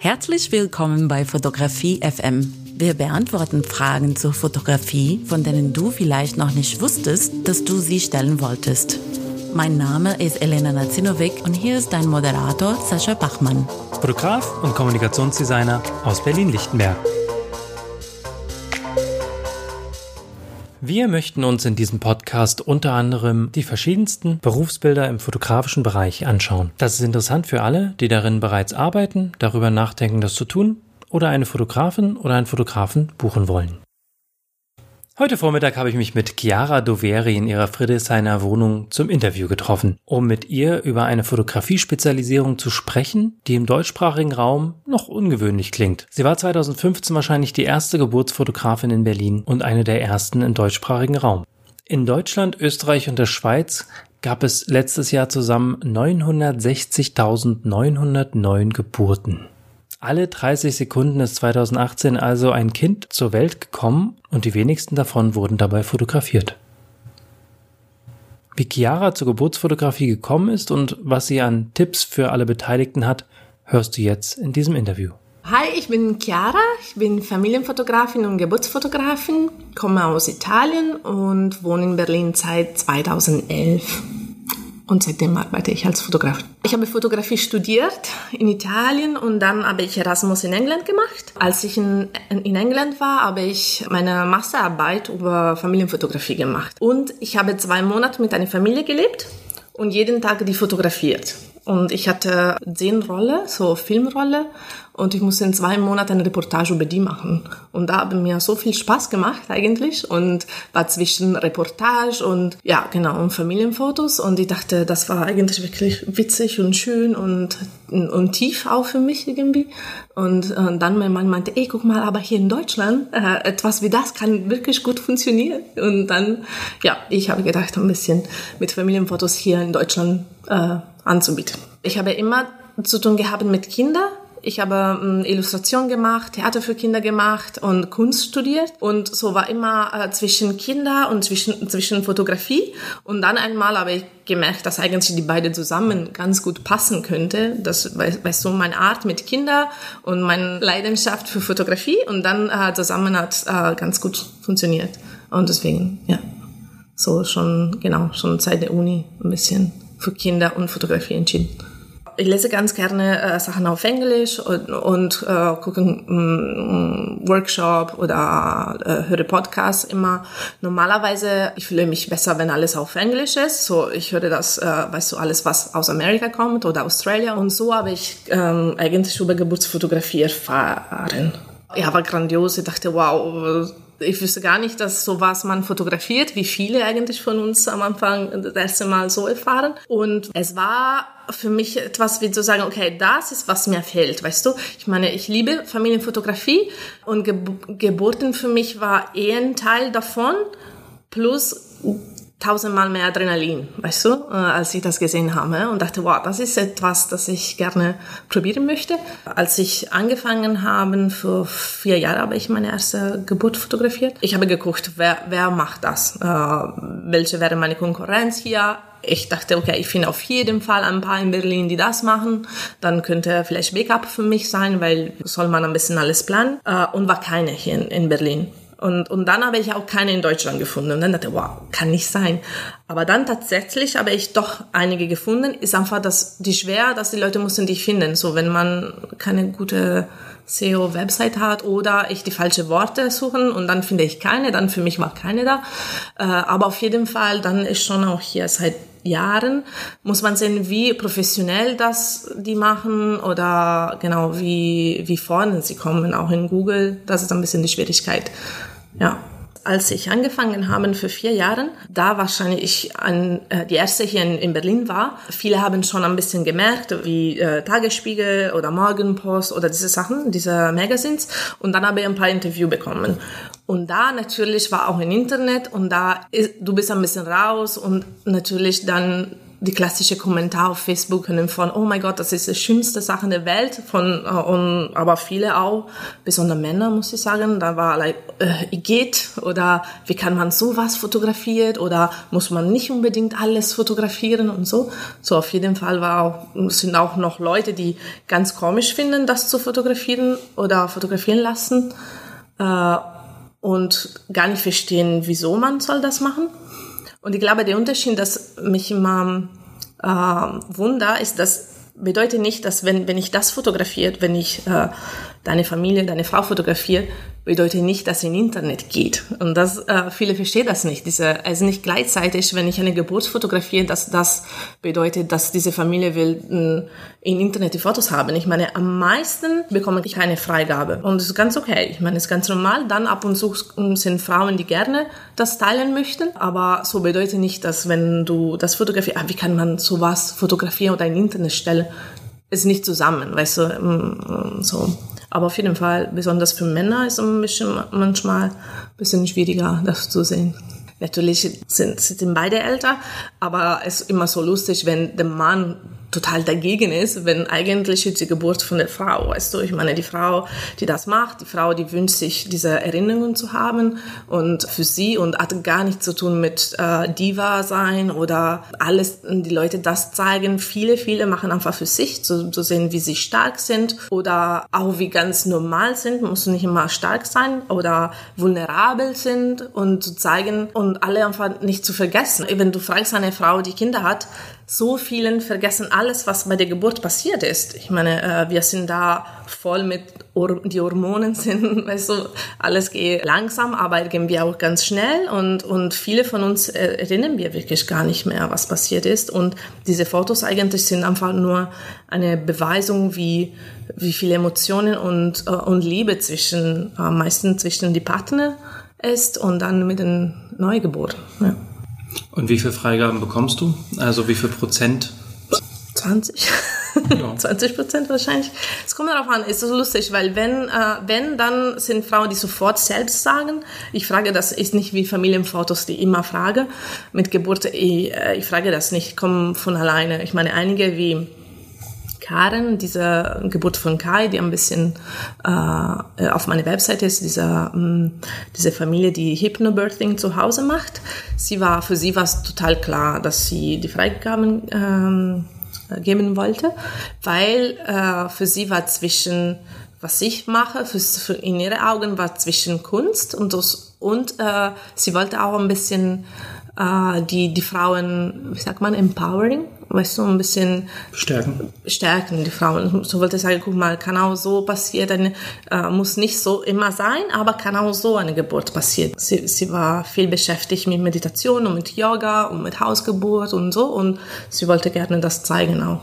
Herzlich willkommen bei Fotografie FM. Wir beantworten Fragen zur Fotografie, von denen du vielleicht noch nicht wusstest, dass du sie stellen wolltest. Mein Name ist Elena Nazinovic und hier ist dein Moderator Sascha Bachmann. Fotograf und Kommunikationsdesigner aus Berlin-Lichtenberg. Wir möchten uns in diesem Podcast unter anderem die verschiedensten Berufsbilder im fotografischen Bereich anschauen. Das ist interessant für alle, die darin bereits arbeiten, darüber nachdenken, das zu tun oder eine Fotografin oder einen Fotografen buchen wollen. Heute Vormittag habe ich mich mit Chiara Doveri in ihrer Friedrichshainer Wohnung zum Interview getroffen, um mit ihr über eine Fotografiespezialisierung zu sprechen, die im deutschsprachigen Raum noch ungewöhnlich klingt. Sie war 2015 wahrscheinlich die erste Geburtsfotografin in Berlin und eine der ersten im deutschsprachigen Raum. In Deutschland, Österreich und der Schweiz gab es letztes Jahr zusammen 960.909 Geburten. Alle 30 Sekunden ist 2018 also ein Kind zur Welt gekommen und die wenigsten davon wurden dabei fotografiert. Wie Chiara zur Geburtsfotografie gekommen ist und was sie an Tipps für alle Beteiligten hat, hörst du jetzt in diesem Interview. Hi, ich bin Chiara, ich bin Familienfotografin und Geburtsfotografin, komme aus Italien und wohne in Berlin seit 2011 und seitdem arbeite ich als Fotograf. Ich habe Fotografie studiert in Italien und dann habe ich Erasmus in England gemacht. Als ich in, in England war, habe ich meine Masterarbeit über Familienfotografie gemacht. Und ich habe zwei Monate mit einer Familie gelebt und jeden Tag die fotografiert. Und ich hatte Szenenrolle, so Filmrolle. Und ich musste in zwei Monaten eine Reportage über die machen. Und da habe mir so viel Spaß gemacht eigentlich. Und war zwischen Reportage und, ja, genau, und Familienfotos. Und ich dachte, das war eigentlich wirklich witzig und schön und, und tief auch für mich irgendwie. Und, und dann mein Mann meinte, ey, guck mal, aber hier in Deutschland, äh, etwas wie das kann wirklich gut funktionieren. Und dann, ja, ich habe gedacht, ein bisschen mit Familienfotos hier in Deutschland äh, anzubieten. Ich habe immer zu tun gehabt mit Kindern. Ich habe ähm, Illustration gemacht, Theater für Kinder gemacht und Kunst studiert. Und so war immer äh, zwischen Kinder und zwischen, zwischen Fotografie. Und dann einmal habe ich gemerkt, dass eigentlich die beiden zusammen ganz gut passen könnte. Das weißt du, meine Art mit Kindern und meine Leidenschaft für Fotografie. Und dann äh, zusammen hat äh, ganz gut funktioniert. Und deswegen, ja, so schon, genau, schon seit der Uni ein bisschen für Kinder und Fotografie entschieden. Ich lese ganz gerne äh, Sachen auf Englisch und, und äh, gucke mm, Workshop oder äh, höre Podcasts immer. Normalerweise, ich fühle mich besser, wenn alles auf Englisch ist. So, ich höre das, äh, weißt du, alles, was aus Amerika kommt oder Australien. Und so habe ich ähm, eigentlich über Geburtsfotografie erfahren. Ja, war grandios. Ich dachte, wow, ich wüsste gar nicht, dass sowas man fotografiert, wie viele eigentlich von uns am Anfang das erste Mal so erfahren. Und es war für mich etwas wie zu sagen, okay, das ist, was mir fehlt, weißt du? Ich meine, ich liebe Familienfotografie und Ge Geburten für mich war eher ein Teil davon, plus tausendmal mehr Adrenalin, weißt du, äh, als ich das gesehen habe und dachte, wow, das ist etwas, das ich gerne probieren möchte. Als ich angefangen habe, vor vier Jahren habe ich meine erste Geburt fotografiert. Ich habe geguckt, wer, wer macht das? Äh, welche wäre meine Konkurrenz hier? ich dachte, okay, ich finde auf jeden Fall ein paar in Berlin, die das machen. Dann könnte vielleicht Backup für mich sein, weil soll man ein bisschen alles planen. Äh, und war keine hier in, in Berlin. Und, und dann habe ich auch keine in Deutschland gefunden. Und dann dachte ich, wow, kann nicht sein. Aber dann tatsächlich habe ich doch einige gefunden. Ist einfach das, die schwer, dass die Leute müssen dich finden. So, wenn man keine gute SEO-Website hat oder ich die falsche Worte suchen und dann finde ich keine, dann für mich war keine da. Äh, aber auf jeden Fall, dann ist schon auch hier seit Jahren, muss man sehen, wie professionell das die machen oder genau wie, wie vorne sie kommen, auch in Google. Das ist ein bisschen die Schwierigkeit. Ja als ich angefangen habe für vier Jahren, da wahrscheinlich ich an, äh, die erste hier in, in, Berlin war. Viele haben schon ein bisschen gemerkt, wie äh, Tagesspiegel oder Morgenpost oder diese Sachen, diese Magazines. Und dann habe ich ein paar Interviews bekommen. Und da natürlich war auch im Internet und da ist, du bist ein bisschen raus und natürlich dann die klassische Kommentar auf Facebook von, oh mein Gott, das ist die schönste Sache der Welt, von, äh, und, aber viele auch, besonders Männer, muss ich sagen, da war like, äh, geht oder wie kann man sowas fotografieren oder muss man nicht unbedingt alles fotografieren und so. So auf jeden Fall war auch, sind auch noch Leute, die ganz komisch finden, das zu fotografieren oder fotografieren lassen äh, und gar nicht verstehen, wieso man soll das machen. Und ich glaube, der Unterschied, das mich immer äh, wunder, ist, dass bedeutet nicht, dass wenn, wenn ich das fotografiert, wenn ich äh, deine Familie, deine Frau fotografiere, bedeutet nicht, dass es in Internet geht. Und das, äh, viele verstehen das nicht. Diese, also nicht gleichzeitig, wenn ich eine Geburt fotografiere, dass das bedeutet, dass diese Familie will mh, in Internet die Fotos haben. Ich meine, am meisten bekomme ich keine Freigabe. Und das ist ganz okay. Ich meine, es ist ganz normal. Dann ab und zu sind Frauen, die gerne das teilen möchten. Aber so bedeutet nicht, dass wenn du das fotografierst, ah, wie kann man sowas fotografieren oder in Internet stellen? Ist nicht zusammen, weißt du, so. Aber auf jeden Fall, besonders für Männer ist es manchmal ein bisschen schwieriger, das zu sehen. Natürlich sind, sind beide älter, aber es ist immer so lustig, wenn der Mann total dagegen ist, wenn eigentlich die Geburt von der Frau, weißt du, ich meine, die Frau, die das macht, die Frau, die wünscht sich diese Erinnerungen zu haben und für sie und hat gar nichts zu tun mit äh, Diva sein oder alles, die Leute das zeigen. Viele, viele machen einfach für sich, zu, zu sehen, wie sie stark sind oder auch wie ganz normal sind, muss nicht immer stark sein oder vulnerabel sind und zu zeigen und alle einfach nicht zu vergessen. Wenn du fragst eine Frau, die Kinder hat, so vielen vergessen alles, was bei der Geburt passiert ist. Ich meine, äh, wir sind da voll mit die Hormonen sind, weißt du, alles geht langsam, aber gehen wir auch ganz schnell und, und viele von uns äh, erinnern wir wirklich gar nicht mehr, was passiert ist. Und diese Fotos eigentlich sind einfach nur eine Beweisung, wie, wie viele Emotionen und, äh, und Liebe zwischen, am meisten zwischen die Partner ist und dann mit den Neugeborenen. Ja. Und wie viele Freigaben bekommst du? Also wie viel Prozent? 20. Ja. 20 Prozent wahrscheinlich. Es kommt darauf an, ist so lustig, weil wenn, äh, wenn, dann sind Frauen, die sofort selbst sagen. Ich frage das, ist nicht wie Familienfotos, die immer frage. Mit Geburt, ich, äh, ich frage das nicht, kommen von alleine. Ich meine, einige wie Karen, diese Geburt von Kai, die ein bisschen äh, auf meiner Webseite ist, diese, ähm, diese Familie, die Hypnobirthing zu Hause macht. Sie war, für sie war es total klar, dass sie die Freigaben ähm, geben wollte, weil äh, für sie war zwischen was ich mache, für, für in ihre Augen war zwischen Kunst und das, und äh, sie wollte auch ein bisschen äh, die die Frauen, wie sagt man, empowering, weißt du, ein bisschen stärken. Stärken die Frauen. So wollte ich sagen, guck mal, kann auch so passieren, äh, muss nicht so immer sein, aber kann auch so eine Geburt passieren. Sie, sie war viel beschäftigt mit Meditation und mit Yoga und mit Hausgeburt und so und sie wollte gerne das zeigen auch.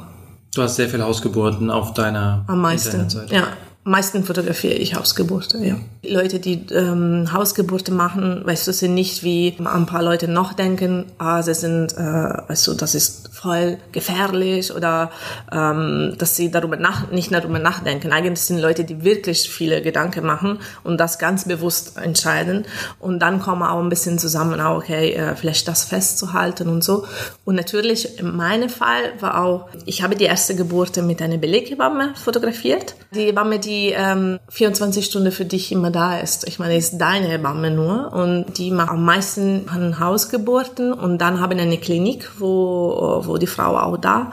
Du hast sehr viele Hausgeburten auf deiner Am meisten, ja meisten fotografiere ich Hausgeburte, ja. Leute, die ähm, Hausgeburte machen, weißt du, sind nicht wie ein paar Leute noch denken, ah, sie sind, äh, weißt du, das ist voll gefährlich oder ähm, dass sie darüber nach, nicht darüber nachdenken. Eigentlich sind Leute, die wirklich viele Gedanken machen und das ganz bewusst entscheiden und dann kommen auch ein bisschen zusammen, auch, okay, äh, vielleicht das festzuhalten und so. Und natürlich, in meinem Fall war auch, ich habe die erste Geburt mit einer Beleghebamme fotografiert. Die Hebamme, die die ähm, 24 Stunden für dich immer da ist. Ich meine, ist deine Hebamme nur und die macht am meisten an Hausgeburten und dann haben eine Klinik, wo, wo die Frau auch da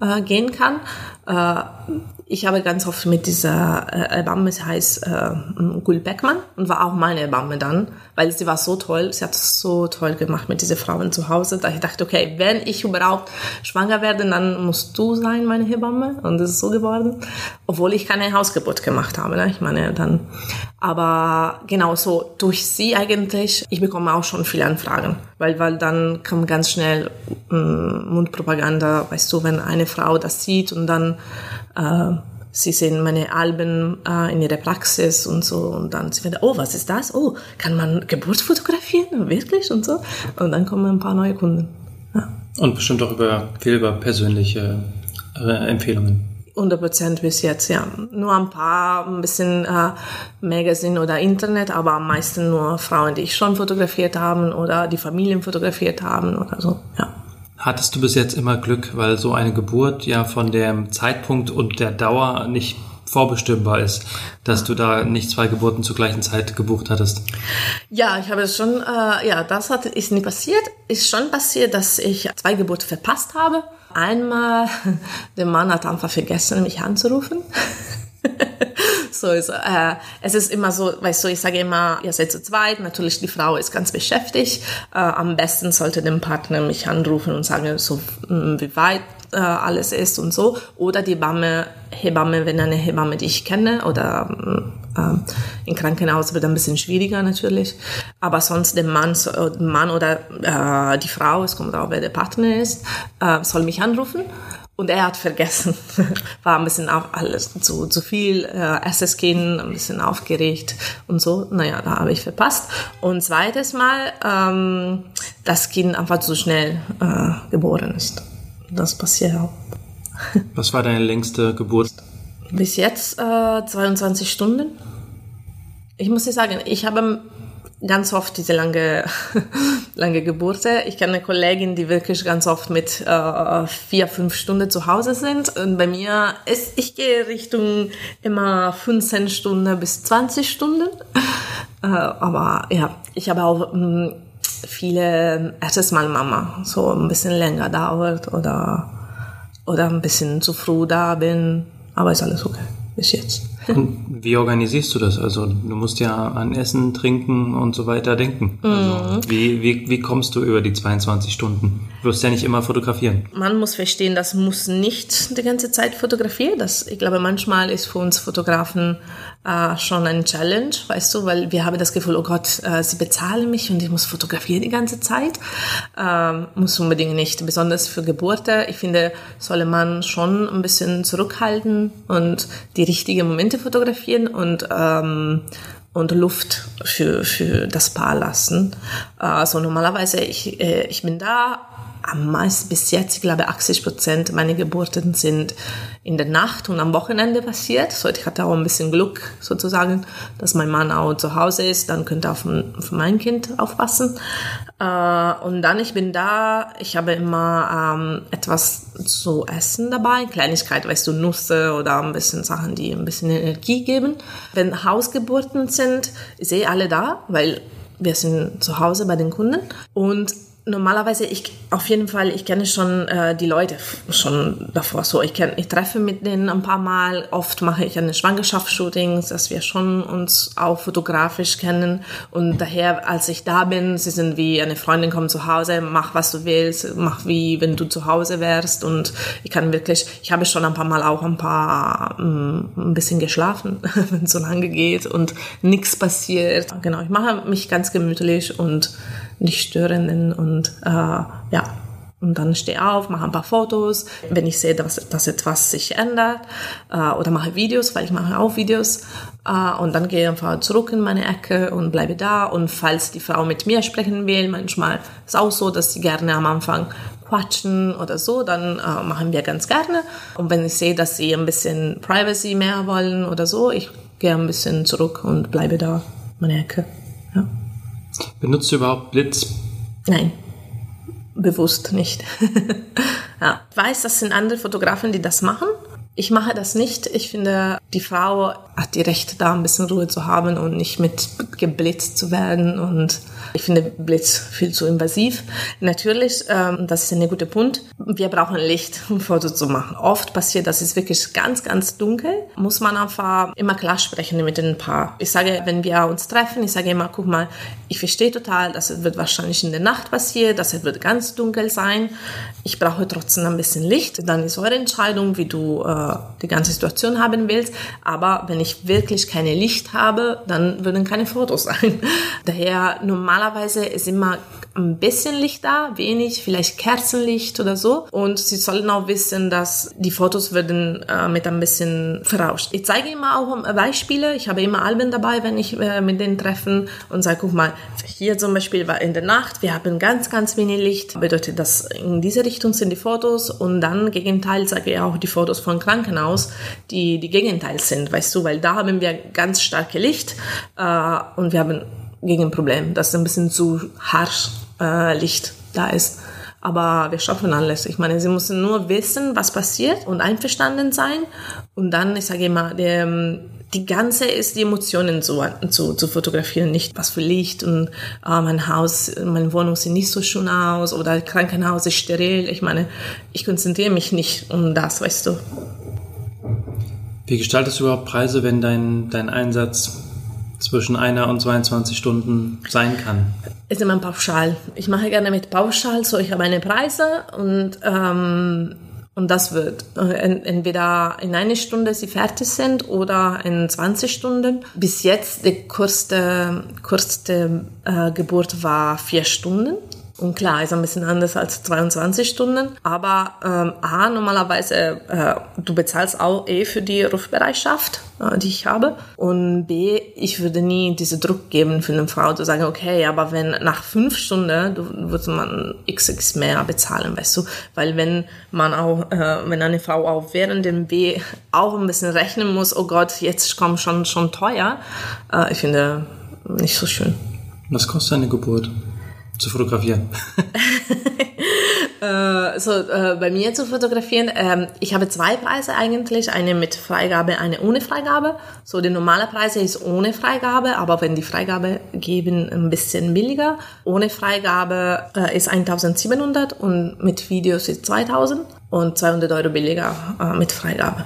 äh, gehen kann. Äh, ich habe ganz oft mit dieser äh, Hebamme, sie heißt äh, Gül Beckmann und war auch meine Hebamme dann, weil sie war so toll, sie hat es so toll gemacht mit diesen Frauen zu Hause, da ich dachte, okay, wenn ich überhaupt schwanger werde, dann musst du sein, meine Hebamme und das ist so geworden, obwohl ich keine Hausgeburt gemacht habe, ne? ich meine dann, aber genau so, durch sie eigentlich, ich bekomme auch schon viele Anfragen, weil, weil dann kommt ganz schnell mm, Mundpropaganda, weißt du, wenn eine Frau das sieht und dann äh, sie sehen meine Alben äh, in ihrer Praxis und so und dann sie werden, oh, was ist das? Oh, kann man Geburt fotografieren? Wirklich? Und so. Und dann kommen ein paar neue Kunden. Ja. Und bestimmt auch über, viel über persönliche äh, Empfehlungen. 100 Prozent bis jetzt, ja. Nur ein paar, ein bisschen äh, Magazine oder Internet, aber am meisten nur Frauen, die ich schon fotografiert haben oder die Familien fotografiert haben oder so, ja. Hattest du bis jetzt immer Glück, weil so eine Geburt ja von dem Zeitpunkt und der Dauer nicht vorbestimmbar ist, dass du da nicht zwei Geburten zur gleichen Zeit gebucht hattest? Ja, ich habe schon, äh, ja, das hat, ist nie passiert. Ist schon passiert, dass ich zwei Geburten verpasst habe. Einmal, der Mann hat einfach vergessen, mich anzurufen. so ist, äh, es ist immer so, weißt du, ich sage immer, ihr seid zu zweit, natürlich die Frau ist ganz beschäftigt. Äh, am besten sollte der Partner mich anrufen und sagen, so mm, wie weit äh, alles ist und so. Oder die Hebamme, Hebamme, wenn eine Hebamme, die ich kenne, oder äh, im Krankenhaus wird ein bisschen schwieriger natürlich. Aber sonst der Mann, äh, Mann oder äh, die Frau, es kommt auch, wer der Partner ist, äh, soll mich anrufen. Und er hat vergessen, war ein bisschen auf alles zu, zu viel, äh, erstes Kind, ein bisschen aufgeregt und so. Naja, da habe ich verpasst. Und zweites Mal, ähm, das Kind einfach zu schnell äh, geboren ist. Das passiert auch. Was war deine längste Geburt? Bis jetzt äh, 22 Stunden. Ich muss dir sagen, ich habe ganz oft diese lange, lange Geburte. Ich kenne eine Kollegin, die wirklich ganz oft mit äh, vier, fünf Stunden zu Hause sind. Und bei mir ist, ich gehe Richtung immer 15 Stunden bis 20 Stunden. Äh, aber ja, ich habe auch mh, hm, viele erstes Mal Mama, so ein bisschen länger dauert oder, oder ein bisschen zu früh da bin. Aber ist alles okay bis jetzt. Und wie organisierst du das? Also du musst ja an Essen, Trinken und so weiter denken. Also, mhm. wie, wie, wie kommst du über die 22 Stunden? Du wirst ja nicht immer fotografieren. Man muss verstehen, das muss nicht die ganze Zeit fotografieren. Das, ich glaube, manchmal ist für uns Fotografen äh, schon ein Challenge, weißt du, weil wir haben das Gefühl, oh Gott, äh, sie bezahlen mich und ich muss fotografieren die ganze Zeit. Ähm, muss unbedingt nicht, besonders für Geburten. Ich finde, solle man schon ein bisschen zurückhalten und die richtigen Momente fotografieren und ähm, und Luft für, für das Paar lassen. Also normalerweise, ich, äh, ich bin da, am meisten bis jetzt, ich glaube 80 Prozent meiner Geburten sind in der Nacht und am Wochenende passiert. So, ich hatte auch ein bisschen Glück sozusagen, dass mein Mann auch zu Hause ist, dann könnte er auf, auf mein Kind aufpassen. Äh, und dann, ich bin da, ich habe immer ähm, etwas zu essen dabei, Kleinigkeit, weißt du, Nüsse oder ein bisschen Sachen, die ein bisschen Energie geben. Wenn Hausgeburten sind, ich sehe alle da, weil wir sind zu Hause bei den Kunden und normalerweise ich auf jeden Fall ich kenne schon äh, die Leute schon davor. So ich kenne ich treffe mit denen ein paar Mal. Oft mache ich eine Schwangerschaftsshootings dass wir schon uns auch fotografisch kennen. Und daher als ich da bin sie sind wie eine Freundin kommt zu Hause mach was du willst mach wie wenn du zu Hause wärst. Und ich kann wirklich ich habe schon ein paar Mal auch ein paar ähm, ein bisschen geschlafen wenn es so lange geht und nichts passiert. Genau ich mache mich ganz gemütlich und nicht störenden und äh, ja. Und dann stehe auf, mache ein paar Fotos. Wenn ich sehe, dass, dass etwas sich ändert, äh, oder mache Videos, weil ich mache auch Videos. Äh, und dann gehe ich einfach zurück in meine Ecke und bleibe da. Und falls die Frau mit mir sprechen will, manchmal ist auch so, dass sie gerne am Anfang quatschen oder so, dann äh, machen wir ganz gerne. Und wenn ich sehe, dass sie ein bisschen Privacy mehr wollen oder so, ich gehe ein bisschen zurück und bleibe da in meiner Ecke. Ja. Benutzt du überhaupt Blitz? Nein, bewusst nicht. ja. Ich weiß, das sind andere Fotografen, die das machen. Ich mache das nicht. Ich finde, die Frau hat die Recht, da ein bisschen Ruhe zu haben und nicht mit geblitzt zu werden. Und ich finde Blitz viel zu invasiv. Natürlich, ähm, das ist ein guter Punkt. Wir brauchen Licht, um Fotos zu machen. Oft passiert, das ist wirklich ganz, ganz dunkel. Muss man einfach immer klar sprechen mit dem Paar. Ich sage, wenn wir uns treffen, ich sage immer, guck mal, ich verstehe total, das wird wahrscheinlich in der Nacht passieren, das wird ganz dunkel sein. Ich brauche trotzdem ein bisschen Licht. Dann ist eure Entscheidung, wie du äh, die ganze Situation haben willst. Aber wenn ich wirklich keine Licht habe, dann würden keine Fotos sein. Daher normalerweise ist immer ein bisschen Licht da, wenig, vielleicht Kerzenlicht oder so. Und sie sollen auch wissen, dass die Fotos werden äh, mit ein bisschen verrauscht. Ich zeige immer auch Beispiele. Ich habe immer Alben dabei, wenn ich äh, mit denen treffen und sage, guck mal, hier zum Beispiel war in der Nacht, wir haben ganz, ganz wenig Licht. Bedeutet, dass in diese Richtung sind die Fotos und dann Gegenteil sage ich auch die Fotos von Krankenhaus, die die Gegenteil sind, weißt du, weil da haben wir ganz starke Licht äh, und wir haben gegen ein Problem, dass ein bisschen zu harsch äh, Licht da ist. aber wir schaffen alles. Ich meine, sie müssen nur wissen, was passiert und einverstanden sein. Und dann, ich sage immer, der, die ganze ist die Emotionen zu, zu, zu fotografieren, nicht was für Licht und äh, mein Haus, meine Wohnung sieht nicht so schön aus oder Krankenhaus ist steril. Ich meine, ich konzentriere mich nicht um das, weißt du. Wie gestaltest du überhaupt Preise, wenn dein, dein Einsatz zwischen einer und 22 Stunden sein kann? Ist immer pauschal. Ich mache gerne mit pauschal, so ich habe meine Preise und ähm, und das wird entweder in einer Stunde sie fertig sind oder in 20 Stunden. Bis jetzt die kurze äh, Geburt war vier Stunden. Und klar, ist ein bisschen anders als 22 Stunden. Aber ähm, A, normalerweise, äh, du bezahlst auch eh für die Rufbereitschaft, äh, die ich habe. Und B, ich würde nie diesen Druck geben für eine Frau, zu sagen, okay, aber wenn nach fünf Stunden, du, würde man XX mehr bezahlen, weißt du? Weil wenn man auch, äh, wenn eine Frau auch während dem B auch ein bisschen rechnen muss, oh Gott, jetzt kommt schon, schon teuer, äh, ich finde nicht so schön. Was kostet eine Geburt? Zu fotografieren? äh, so, äh, bei mir zu fotografieren, äh, ich habe zwei Preise eigentlich, eine mit Freigabe, eine ohne Freigabe. So, die normale Preise ist ohne Freigabe, aber wenn die Freigabe geben, ein bisschen billiger. Ohne Freigabe äh, ist 1700 und mit Videos ist 2000 und 200 Euro billiger mit Freigabe.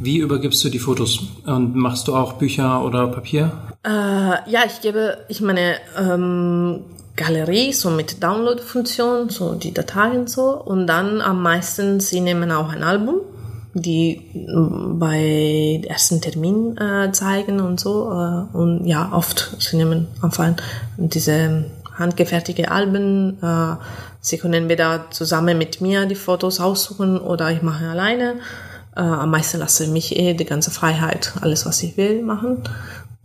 Wie übergibst du die Fotos? Und machst du auch Bücher oder Papier? Äh, ja, ich gebe, ich meine, ähm, Galerie, so mit Download-Funktion, so die Dateien so. Und dann am meisten, sie nehmen auch ein Album, die bei ersten Termin äh, zeigen und so. Äh, und ja, oft, sie nehmen einfach diese handgefertigte Alben. Äh, sie können entweder zusammen mit mir die Fotos aussuchen oder ich mache alleine. Äh, am meisten lasse ich mich eh die ganze Freiheit, alles was ich will, machen.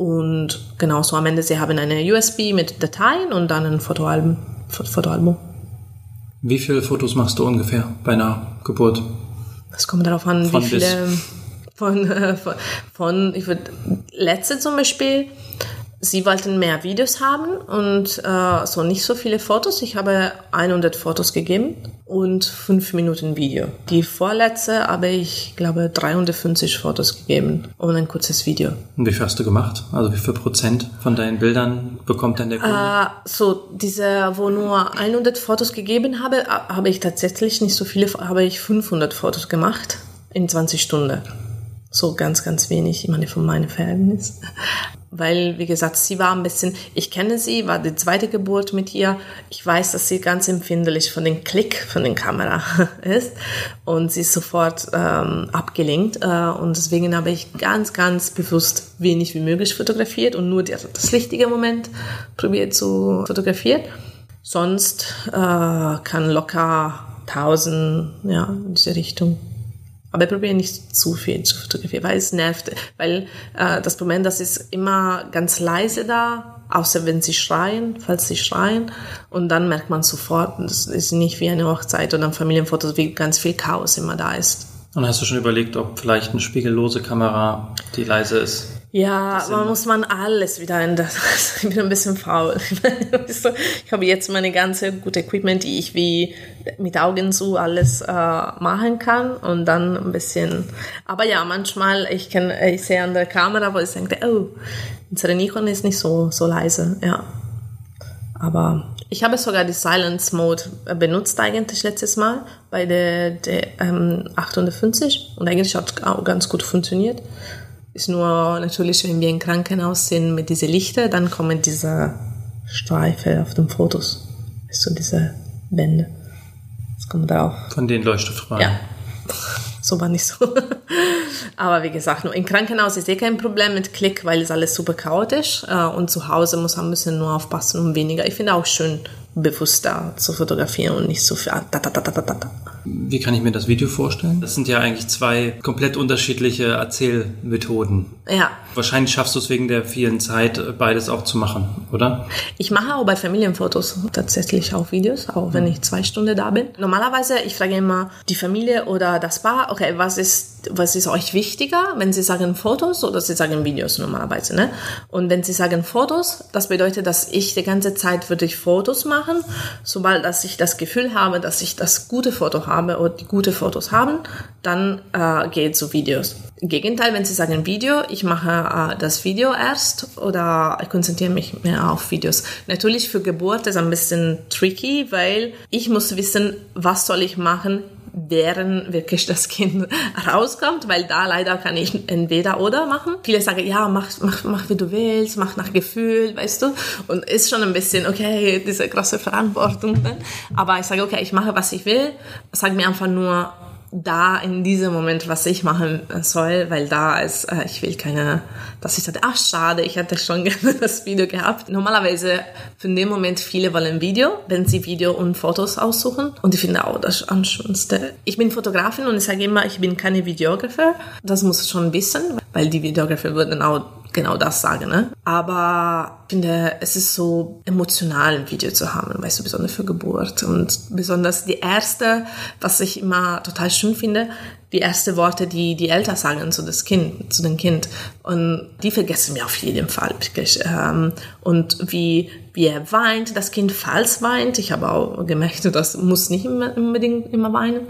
Und genauso am Ende, sie haben eine USB mit Dateien und dann ein Fotoalbum. Fotoalbum. Wie viele Fotos machst du ungefähr bei einer Geburt? Es kommt darauf an, von wie viele. Von, äh, von, von, ich würde, letzte zum Beispiel, sie wollten mehr Videos haben und äh, so nicht so viele Fotos. Ich habe 100 Fotos gegeben und 5 Minuten Video. Die vorletzte habe ich, glaube 350 Fotos gegeben und ein kurzes Video. Und wie viel hast du gemacht? Also wie viel Prozent von deinen Bildern bekommt dann der Kunde? Äh, so, diese, wo nur 100 Fotos gegeben habe, habe ich tatsächlich nicht so viele, habe ich 500 Fotos gemacht in 20 Stunden. So ganz, ganz wenig, ich meine, von meinem Verhältnis weil, wie gesagt, sie war ein bisschen, ich kenne sie, war die zweite Geburt mit ihr. Ich weiß, dass sie ganz empfindlich von dem Klick von der Kamera ist und sie ist sofort ähm, abgelenkt. Äh, und deswegen habe ich ganz, ganz bewusst wenig wie möglich fotografiert und nur die, das richtige Moment probiert zu fotografieren. Sonst äh, kann locker 1000, ja, in diese Richtung aber ich probiere nicht zu viel zu fotografieren, weil es nervt. Weil äh, das Problem, das ist immer ganz leise da, außer wenn sie schreien, falls sie schreien. Und dann merkt man sofort, das ist nicht wie eine Hochzeit oder ein Fotos, wie ganz viel Chaos immer da ist. Und hast du schon überlegt, ob vielleicht eine spiegellose Kamera, die leise ist, ja, man muss man alles wieder ändern. Ich bin ein bisschen faul. Ich habe jetzt meine ganze gute Equipment, die ich wie mit Augen zu alles äh, machen kann und dann ein bisschen. Aber ja, manchmal ich kann ich sehe an der Kamera, wo ich denke, oh, unsere Nikon ist nicht so so leise, ja. Aber ich habe sogar die Silence Mode benutzt eigentlich letztes Mal bei der, der ähm, 850 und eigentlich hat es auch ganz gut funktioniert. Ist nur natürlich, wenn wir im Krankenhaus sind mit diesen Lichter, dann kommen diese Streife auf den Fotos. Ist so diese Wände. Das kommt drauf. Von den Leuchtstoffstrahlen. Ja. So war nicht so. Aber wie gesagt, nur im Krankenhaus ist eh kein Problem mit Klick, weil es alles super chaotisch äh, und zu Hause muss man ein bisschen nur aufpassen und weniger. Ich finde auch schön, bewusster zu fotografieren und nicht so viel. Da, da, da, da, da, da. Wie kann ich mir das Video vorstellen? Das sind ja eigentlich zwei komplett unterschiedliche Erzählmethoden. Ja. Wahrscheinlich schaffst du es wegen der vielen Zeit, beides auch zu machen, oder? Ich mache auch bei Familienfotos tatsächlich auch Videos, auch wenn ich zwei Stunden da bin. Normalerweise, ich frage immer die Familie oder das Paar, okay, was ist was ist euch wichtiger, wenn Sie sagen Fotos oder Sie sagen Videos normalerweise, ne? Und wenn Sie sagen Fotos, das bedeutet, dass ich die ganze Zeit würde ich Fotos machen, sobald dass ich das Gefühl habe, dass ich das gute Foto habe oder die gute Fotos haben, dann äh, geht zu Videos. Im Gegenteil, wenn Sie sagen Video, ich mache äh, das Video erst oder ich konzentriere mich mehr auf Videos. Natürlich für Geburt ist ein bisschen tricky, weil ich muss wissen, was soll ich machen, während wirklich das Kind rauskommt, weil da leider kann ich entweder oder machen. Viele sagen, ja, mach, mach, mach wie du willst, mach nach Gefühl, weißt du. Und ist schon ein bisschen, okay, diese große Verantwortung. Ne? Aber ich sage, okay, ich mache, was ich will. Sag mir einfach nur, da in diesem Moment, was ich machen soll, weil da ist, äh, ich will keine, dass ich sage, ach schade, ich hätte schon gerne das Video gehabt. Normalerweise für den Moment viele wollen Video, wenn sie Video und Fotos aussuchen und ich finde auch das am schönste. Ich bin Fotografin und ich sage immer, ich bin keine Videographer. Das muss ich schon wissen, weil die Videographer würden auch genau das sagen. Ne? Aber ich finde, es ist so emotional, ein Video zu haben, weißt du, besonders für Geburt. Und besonders die erste, was ich immer total schön finde, die erste Worte, die die Eltern sagen zu das Kind, zu dem Kind. Und die vergessen wir auf jeden Fall wirklich. Ähm, und wie, wie er weint, das Kind falls weint. Ich habe auch gemerkt, das muss nicht unbedingt immer weinen.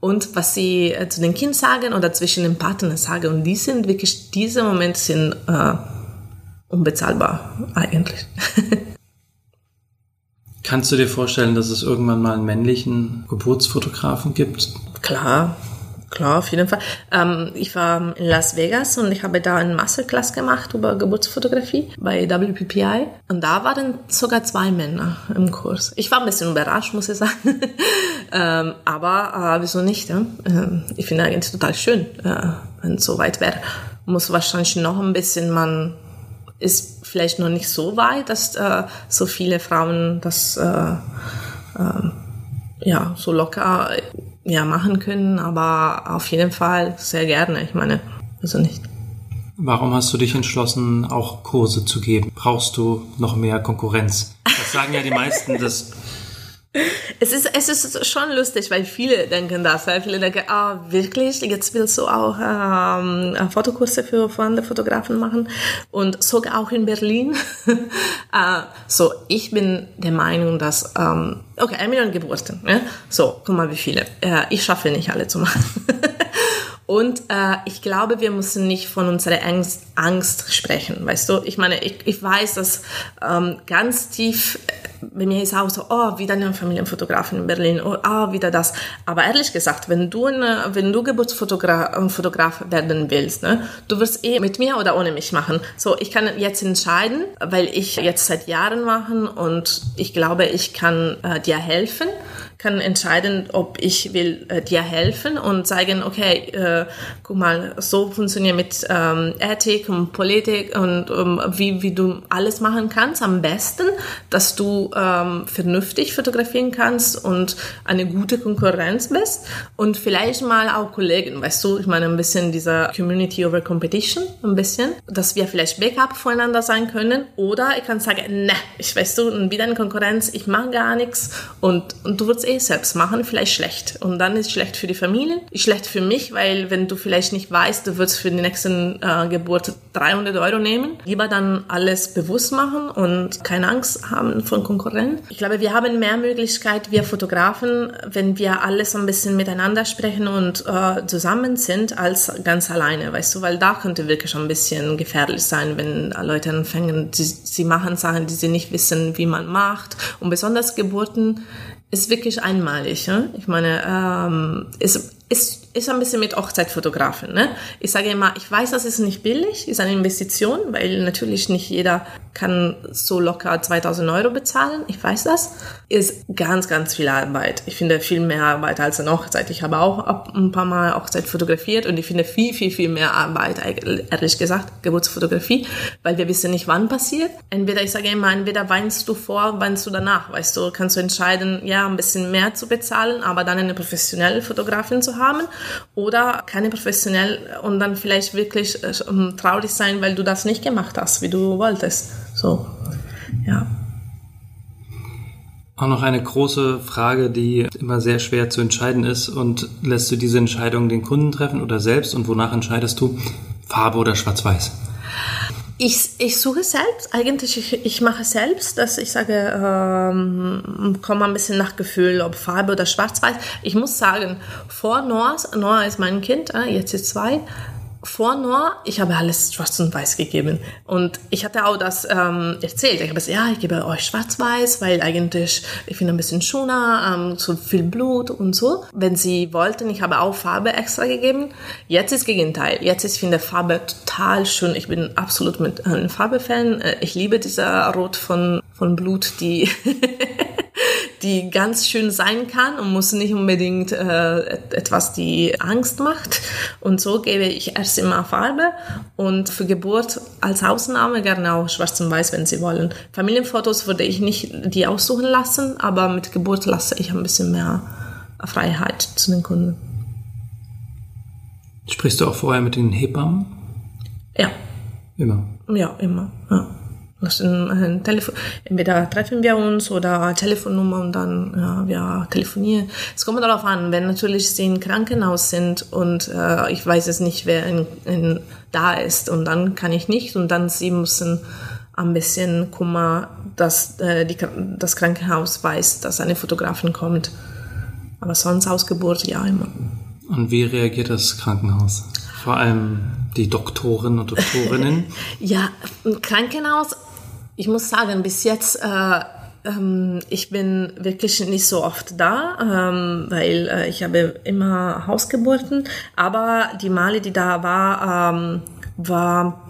Und was sie äh, zu den Kind sagen oder zwischen den Partnern sagen. Und die sind wirklich, diese Momente sind äh, unbezahlbar eigentlich. Kannst du dir vorstellen, dass es irgendwann mal einen männlichen Geburtsfotografen gibt? Klar, Klar, auf jeden Fall. Ähm, ich war in Las Vegas und ich habe da eine Masterclass gemacht über Geburtsfotografie bei WPPI. Und da waren sogar zwei Männer im Kurs. Ich war ein bisschen überrascht, muss ich sagen. ähm, aber äh, wieso nicht? Ja? Ähm, ich finde eigentlich total schön, äh, wenn es so weit wäre. Muss wahrscheinlich noch ein bisschen, man ist vielleicht noch nicht so weit, dass äh, so viele Frauen das äh, äh, ja so locker ja, machen können, aber auf jeden Fall sehr gerne. Ich meine, also nicht. Warum hast du dich entschlossen, auch Kurse zu geben? Brauchst du noch mehr Konkurrenz? Das sagen ja die meisten, dass es ist, es ist schon lustig, weil viele denken das. Weil viele denken, ah, wirklich, jetzt willst du auch ähm, Fotokurse für vorhandene Fotografen machen und sogar auch in Berlin. äh, so, ich bin der Meinung, dass, ähm, okay, eine Million Geburten. Ja? So, guck mal, wie viele. Äh, ich schaffe nicht alle zu machen. Und äh, ich glaube, wir müssen nicht von unserer Angst, Angst sprechen, weißt du? Ich meine, ich, ich weiß, dass ähm, ganz tief bei mir ist auch so, oh, wieder eine Familienfotografin in Berlin, oh, ah, wieder das. Aber ehrlich gesagt, wenn du, eine, wenn du Geburtsfotograf ähm, Fotograf werden willst, ne, du wirst eh mit mir oder ohne mich machen. So, ich kann jetzt entscheiden, weil ich jetzt seit Jahren machen und ich glaube, ich kann äh, dir helfen kann entscheiden, ob ich will äh, dir helfen und sagen, okay, äh, guck mal, so funktioniert mit ähm, Ethik und Politik und um, wie, wie du alles machen kannst am besten, dass du ähm, vernünftig fotografieren kannst und eine gute Konkurrenz bist. Und vielleicht mal auch Kollegen, weißt du, ich meine ein bisschen dieser Community over Competition, ein bisschen, dass wir vielleicht Backup voneinander sein können. Oder ich kann sagen, ne, ich weißt du, wieder eine Konkurrenz, ich mache gar nichts. Und, und du wirst eh selbst machen, vielleicht schlecht. Und dann ist schlecht für die Familie, ist schlecht für mich, weil wenn du vielleicht nicht weißt, du wirst für die nächsten äh, Geburt 300 Euro nehmen, lieber dann alles bewusst machen und keine Angst haben von Konkurrenz. Ich glaube, wir haben mehr Möglichkeit, wir Fotografen, wenn wir alles ein bisschen miteinander sprechen und äh, zusammen sind, als ganz alleine, weißt du, weil da könnte wirklich ein bisschen gefährlich sein, wenn Leute anfangen, sie, sie machen Sachen, die sie nicht wissen, wie man macht. Und besonders Geburten ist wirklich einmalig. Ja? Ich meine, ähm, ist, ist ist ein bisschen mit Hochzeitfotografen. Ne? Ich sage immer, ich weiß, das ist nicht billig, ist eine Investition, weil natürlich nicht jeder kann so locker 2000 Euro bezahlen. Ich weiß das. Ist ganz, ganz viel Arbeit. Ich finde viel mehr Arbeit als eine Hochzeit. Ich habe auch ein paar Mal Hochzeit fotografiert und ich finde viel, viel, viel mehr Arbeit, ehrlich gesagt, Geburtsfotografie, weil wir wissen nicht, wann passiert. Entweder, ich sage immer, entweder weinst du vor, weinst du danach, weißt du, kannst du entscheiden, ja, ein bisschen mehr zu bezahlen, aber dann eine professionelle Fotografin zu haben oder keine professionell und dann vielleicht wirklich äh, traurig sein, weil du das nicht gemacht hast, wie du wolltest. So, ja. Auch noch eine große Frage, die immer sehr schwer zu entscheiden ist. Und lässt du diese Entscheidung den Kunden treffen oder selbst? Und wonach entscheidest du? Farbe oder Schwarz-Weiß? Ich, ich suche selbst, eigentlich ich, ich mache selbst, dass ich sage, ähm, komme ein bisschen nach Gefühl, ob Farbe oder Schwarz-Weiß. Ich muss sagen, vor Noah, Noah ist mein Kind, äh, jetzt ist zwei, vor Noah, ich habe alles schwarz und weiß gegeben. Und ich hatte auch das ähm, erzählt. Ich habe gesagt, ja, ich gebe euch schwarz-weiß, weil eigentlich, ich finde ein bisschen schöner, ähm, zu viel Blut und so. Wenn sie wollten, ich habe auch Farbe extra gegeben. Jetzt ist Gegenteil. Jetzt ist, finde Farbe total schön. Ich bin absolut mit einem Farbe-Fan. Äh, ich liebe dieser Rot von, von Blut, die die ganz schön sein kann und muss nicht unbedingt äh, etwas, die Angst macht. Und so gebe ich erst immer Farbe und für Geburt als Ausnahme gerne auch schwarz und weiß, wenn Sie wollen. Familienfotos würde ich nicht die aussuchen lassen, aber mit Geburt lasse ich ein bisschen mehr Freiheit zu den Kunden. Sprichst du auch vorher mit den Hebammen? Ja. Immer? Ja, immer. Ja. Das ein Telefon. Entweder treffen wir uns oder Telefonnummer und dann ja, wir telefonieren. Es kommt darauf an, wenn natürlich sie im Krankenhaus sind und äh, ich weiß es nicht, wer in, in, da ist und dann kann ich nicht und dann sie müssen ein bisschen Kummer, dass äh, die, das Krankenhaus weiß, dass eine Fotografin kommt. Aber sonst Ausgeburt ja immer. Und wie reagiert das Krankenhaus? Vor allem die Doktoren und Doktorinnen? ja, im Krankenhaus ich muss sagen, bis jetzt, äh, ähm, ich bin wirklich nicht so oft da, ähm, weil äh, ich habe immer Hausgeburten. Aber die Male, die da war, ähm, war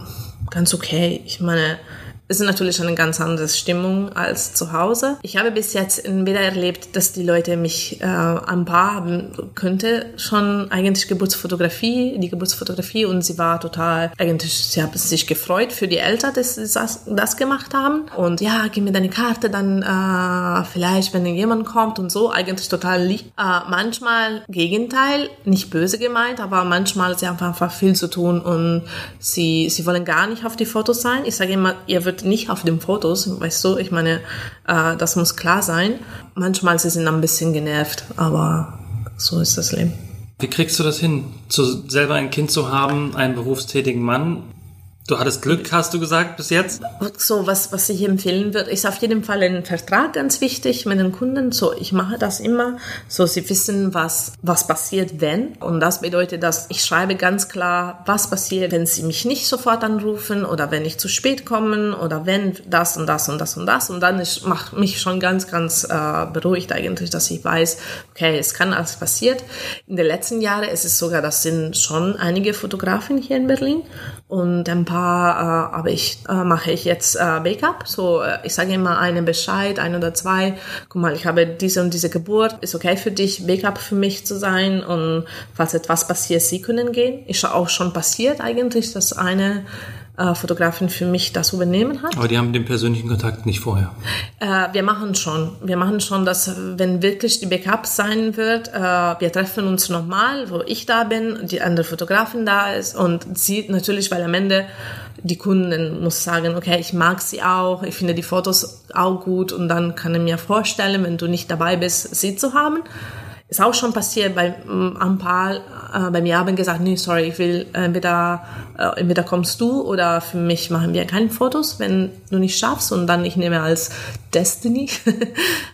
ganz okay. Ich meine, ist natürlich eine ganz andere Stimmung als zu Hause. Ich habe bis jetzt weder erlebt, dass die Leute mich äh, ein paar haben könnte schon eigentlich Geburtsfotografie, die Geburtsfotografie und sie war total eigentlich, sie haben sich gefreut für die Eltern, dass sie das, das gemacht haben und ja, gib mir deine Karte, dann äh, vielleicht, wenn jemand kommt und so, eigentlich total lieb. Äh, manchmal Gegenteil, nicht böse gemeint, aber manchmal sie haben einfach viel zu tun und sie sie wollen gar nicht auf die Fotos sein. Ich sage immer, ihr wird nicht auf den Fotos, weißt du, ich meine, äh, das muss klar sein. Manchmal sie sind ein bisschen genervt, aber so ist das Leben. Wie kriegst du das hin, zu, selber ein Kind zu haben, einen berufstätigen Mann Du hattest Glück, hast du gesagt, bis jetzt? So, was, was ich empfehlen würde, ist auf jeden Fall ein Vertrag ganz wichtig mit den Kunden. So, ich mache das immer, so sie wissen, was, was passiert, wenn. Und das bedeutet, dass ich schreibe ganz klar, was passiert, wenn sie mich nicht sofort anrufen oder wenn ich zu spät komme oder wenn das und das und das und das. Und dann macht mich schon ganz, ganz äh, beruhigt eigentlich, dass ich weiß, okay, es kann alles passiert. In den letzten Jahren ist es sogar, das sind schon einige Fotografen hier in Berlin und ein paar aber ich äh, mache ich jetzt äh, Backup. So, äh, ich sage immer einen Bescheid, ein oder zwei. Guck mal, ich habe diese und diese Geburt. Ist okay für dich, Backup für mich zu sein? Und falls etwas passiert, Sie können gehen. Ist auch schon passiert eigentlich, dass eine äh, Fotografin für mich das übernehmen hat. Aber die haben den persönlichen Kontakt nicht vorher. Äh, wir machen schon. Wir machen schon, dass wenn wirklich die Backup sein wird, äh, wir treffen uns nochmal, wo ich da bin, die andere Fotografin da ist und sie natürlich, weil am Ende die Kunden muss sagen, okay, ich mag sie auch, ich finde die Fotos auch gut und dann kann ich mir vorstellen, wenn du nicht dabei bist, sie zu haben. Ist auch schon passiert, weil mm, ein paar äh, bei mir haben gesagt, nee, sorry, ich will entweder, äh, entweder kommst du oder für mich machen wir keine Fotos, wenn du nicht schaffst. Und dann ich nehme als Destiny.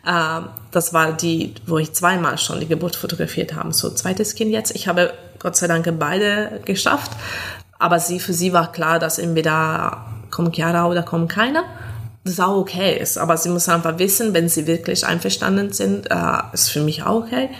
äh, das war die, wo ich zweimal schon die Geburt fotografiert habe. So zweites Kind jetzt. Ich habe Gott sei Dank beide geschafft. Aber sie, für sie war klar, dass entweder kommt Chiara oder kommt keiner das auch okay ist. Aber sie muss einfach wissen, wenn sie wirklich einverstanden sind, äh, ist für mich auch okay.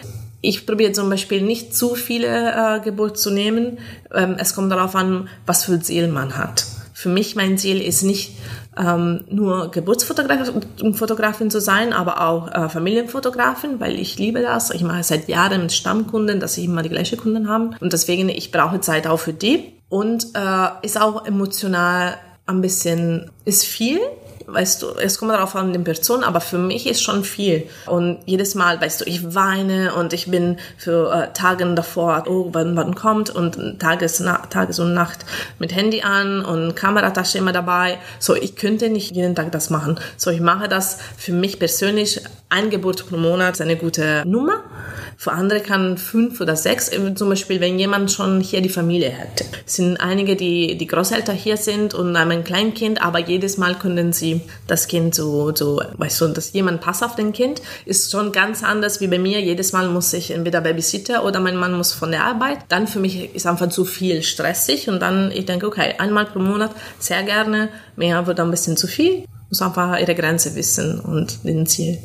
Ich probiere zum Beispiel nicht zu viele äh, Geburt zu nehmen. Ähm, es kommt darauf an, was für Ziel man hat. Für mich mein Ziel ist nicht ähm, nur Geburtsfotografin zu sein, aber auch äh, Familienfotografin, weil ich liebe das. Ich mache seit Jahren mit Stammkunden, dass ich immer die gleichen Kunden haben und deswegen ich brauche Zeit auch für die und äh, ist auch emotional ein bisschen ist viel weißt du, es kommt darauf an, den Person, aber für mich ist schon viel. Und jedes Mal, weißt du, ich weine und ich bin für äh, Tage davor, oh, wann, wann kommt und Tages, Tages und Nacht mit Handy an und Kameratasche immer dabei. So, ich könnte nicht jeden Tag das machen. So, ich mache das für mich persönlich ein Geburt pro Monat eine gute Nummer. Für andere kann fünf oder sechs, zum Beispiel, wenn jemand schon hier die Familie hat. Es sind einige, die, die Großeltern hier sind und haben ein Kleinkind, aber jedes Mal können sie das Kind so, so, weißt du, dass jemand passt auf den Kind, ist schon ganz anders wie bei mir. Jedes Mal muss ich entweder Babysitter oder mein Mann muss von der Arbeit. Dann für mich ist einfach zu viel stressig und dann ich denke, okay, einmal pro Monat sehr gerne, mehr wird ein bisschen zu viel. Muss einfach ihre Grenze wissen und den Ziel.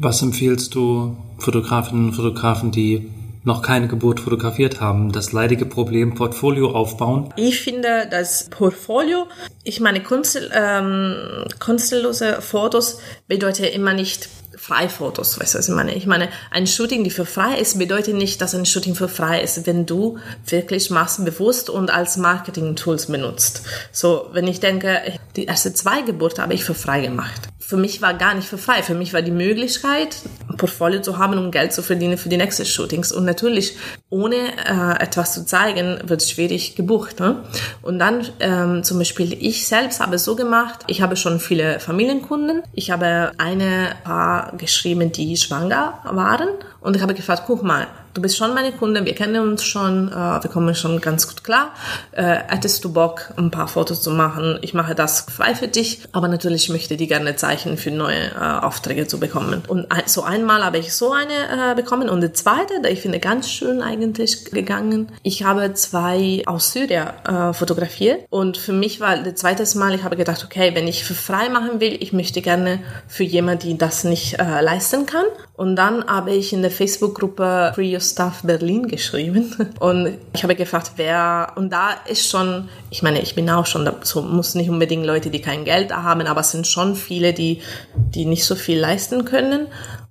Was empfiehlst du Fotografinnen und Fotografen, die noch keine Geburt fotografiert haben, das leidige Problem Portfolio aufbauen? Ich finde, das Portfolio, ich meine, Kunst, ähm, kunstlose Fotos bedeutet immer nicht Freifotos, weißt du, was ich meine? Ich meine, ein Shooting, die für frei ist, bedeutet nicht, dass ein Shooting für frei ist, wenn du wirklich machst, bewusst und als Marketing-Tools benutzt. So, wenn ich denke, die erste zwei Geburten habe ich für frei gemacht für mich war gar nicht für frei. Für mich war die Möglichkeit, ein Portfolio zu haben, um Geld zu verdienen für die nächsten Shootings. Und natürlich, ohne äh, etwas zu zeigen, wird es schwierig gebucht. Ne? Und dann ähm, zum Beispiel, ich selbst habe es so gemacht, ich habe schon viele Familienkunden. Ich habe eine Paar geschrieben, die schwanger waren. Und ich habe gefragt, guck mal, du bist schon meine Kunde, wir kennen uns schon, äh, wir kommen schon ganz gut klar. Äh, hättest du Bock, ein paar Fotos zu machen? Ich mache das frei für dich, aber natürlich möchte ich gerne Zeichen für neue äh, Aufträge zu bekommen. Und so einmal habe ich so eine äh, bekommen und die zweite, da ich finde ganz schön eigentlich gegangen. Ich habe zwei aus Syrien äh, fotografiert und für mich war das zweite Mal, ich habe gedacht, okay, wenn ich für frei machen will, ich möchte gerne für jemanden, die das nicht äh, leisten kann. Und dann habe ich in der Facebook-Gruppe Free Your Stuff Berlin geschrieben. Und ich habe gefragt, wer, und da ist schon, ich meine, ich bin auch schon, so muss nicht unbedingt Leute, die kein Geld haben, aber es sind schon viele, die, die nicht so viel leisten können.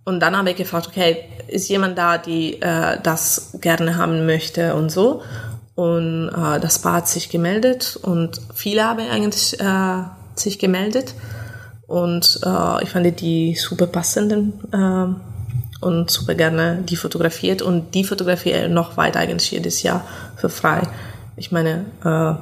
Und dann habe ich gefragt, okay, ist jemand da, die äh, das gerne haben möchte und so. Und äh, das Paar hat sich gemeldet und viele haben eigentlich äh, sich gemeldet. Und äh, ich fand die super passenden äh, und super gerne die fotografiert und die fotografiere noch weiter eigentlich jedes Jahr für frei. Ich meine, äh,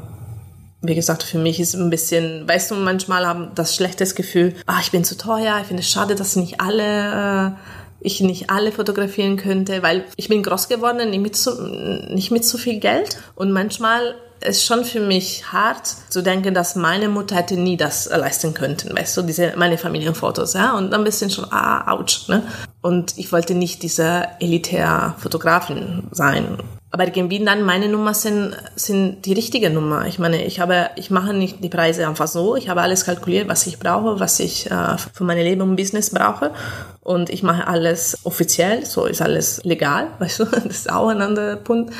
wie gesagt, für mich ist ein bisschen, weißt du, manchmal haben das schlechtes Gefühl, ah, ich bin zu teuer, ich finde es schade, dass nicht alle, äh, ich nicht alle fotografieren könnte, weil ich bin groß geworden, nicht mit so, nicht mit so viel Geld und manchmal ist schon für mich hart zu denken, dass meine Mutter hätte nie das leisten können, weißt du, diese, meine Familienfotos, ja, und ein bisschen schon, ah, ouch, ne? Und ich wollte nicht dieser elitär Fotografin sein. Aber irgendwie dann meine Nummer sind, sind die richtige Nummer. Ich meine, ich habe, ich mache nicht die Preise einfach so. Ich habe alles kalkuliert, was ich brauche, was ich äh, für meine Leben und Business brauche. Und ich mache alles offiziell, so ist alles legal, weißt du, das ist auch ein anderer Punkt.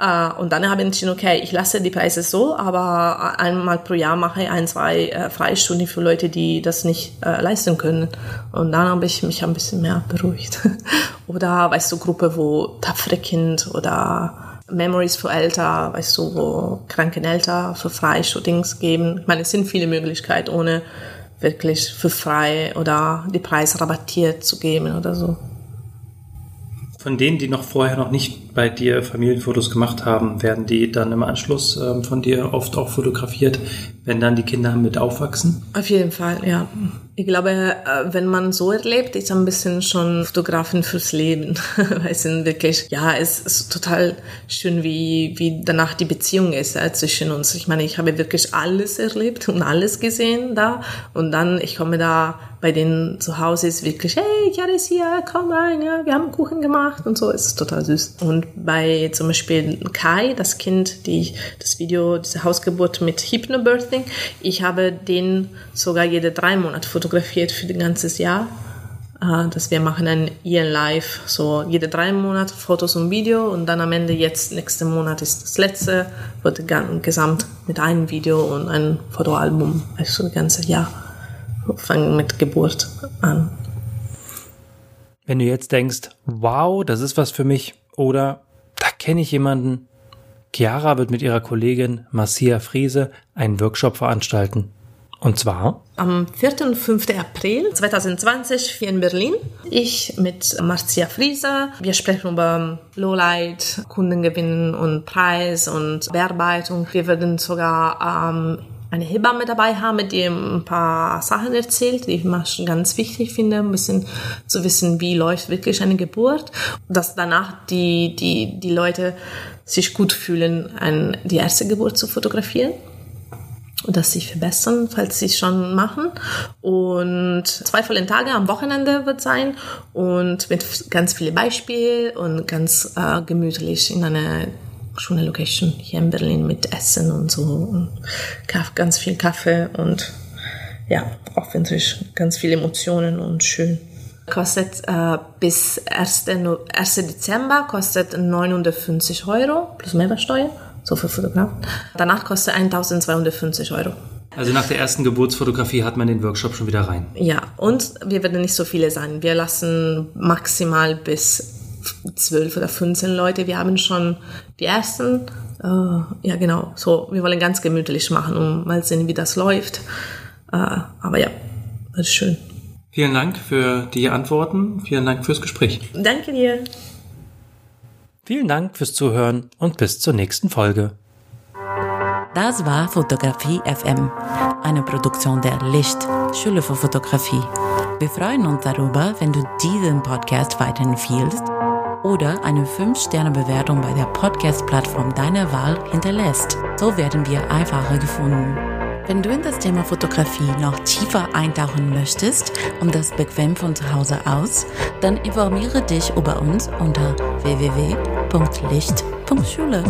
Uh, und dann habe ich entschieden, okay, ich lasse die Preise so, aber einmal pro Jahr mache ich ein, zwei äh, Freistunden für Leute, die das nicht äh, leisten können. Und dann habe ich mich ein bisschen mehr beruhigt. oder, weißt du, Gruppe, wo tapfere Kind oder Memories für Älter, weißt du, wo kranken Eltern für Freishootings geben. Ich meine, es sind viele Möglichkeiten, ohne wirklich für frei oder die Preise rabattiert zu geben oder so. Von denen, die noch vorher noch nicht bei dir Familienfotos gemacht haben, werden die dann im Anschluss ähm, von dir oft auch fotografiert, wenn dann die Kinder mit aufwachsen? Auf jeden Fall, ja. Ich glaube, äh, wenn man so erlebt, ist ein bisschen schon Fotografin fürs Leben. Weil es sind wirklich, ja, es ist total schön, wie, wie danach die Beziehung ist äh, zwischen uns. Ich meine, ich habe wirklich alles erlebt und alles gesehen da. Und dann, ich komme da bei denen zu Hause ist wirklich, hey, Chiara ist hier, komm rein, ja, wir haben Kuchen gemacht und so, es ist total süß. Und bei zum Beispiel Kai, das Kind, die das Video, diese Hausgeburt mit Hypnobirthing, ich habe den sogar jede drei Monate fotografiert für ein ganzes Jahr. Uh, dass wir machen ein Year Live, so jede drei Monate Fotos und Video und dann am Ende jetzt, nächsten Monat ist das letzte, wird gesamt mit einem Video und einem Fotoalbum, also das ganze Jahr fangen mit Geburt an. Wenn du jetzt denkst, wow, das ist was für mich, oder da kenne ich jemanden, Chiara wird mit ihrer Kollegin Marcia Friese einen Workshop veranstalten. Und zwar? Am 4. und 5. April 2020 hier in Berlin. Ich mit Marcia Friese. Wir sprechen über Lowlight, Kundengewinn und Preis und Bearbeitung. Wir werden sogar ähm, eine Hebamme dabei haben, die ein paar Sachen erzählt, die ich ganz wichtig finde, ein bisschen zu wissen, wie läuft wirklich eine Geburt, dass danach die, die, die Leute sich gut fühlen, ein, die erste Geburt zu fotografieren dass sie verbessern, falls sie es schon machen. Und zwei vollen Tage am Wochenende wird sein und mit ganz vielen Beispielen und ganz äh, gemütlich in einer schöne Location hier in Berlin mit Essen und so und ganz viel Kaffee und ja, hoffentlich ganz viele Emotionen und schön. Kostet äh, bis 1. 1. Dezember kostet 950 Euro plus Mehrwertsteuer, so für Fotografen. Danach kostet 1250 Euro. Also nach der ersten Geburtsfotografie hat man den Workshop schon wieder rein. Ja, und wir werden nicht so viele sein. Wir lassen maximal bis zwölf oder 15 Leute. Wir haben schon die ersten. Äh, ja, genau. So, wir wollen ganz gemütlich machen und mal sehen, wie das läuft. Äh, aber ja, das ist schön. Vielen Dank für die Antworten. Vielen Dank fürs Gespräch. Danke dir. Vielen Dank fürs Zuhören und bis zur nächsten Folge. Das war Fotografie FM, eine Produktion der Licht, Schule für Fotografie. Wir freuen uns darüber, wenn du diesen Podcast weiterempfiehlst oder eine 5-Sterne-Bewertung bei der Podcast-Plattform deiner Wahl hinterlässt. So werden wir einfacher gefunden. Wenn du in das Thema Fotografie noch tiefer eintauchen möchtest und das bequem von zu Hause aus, dann informiere dich über uns unter www.licht.schule.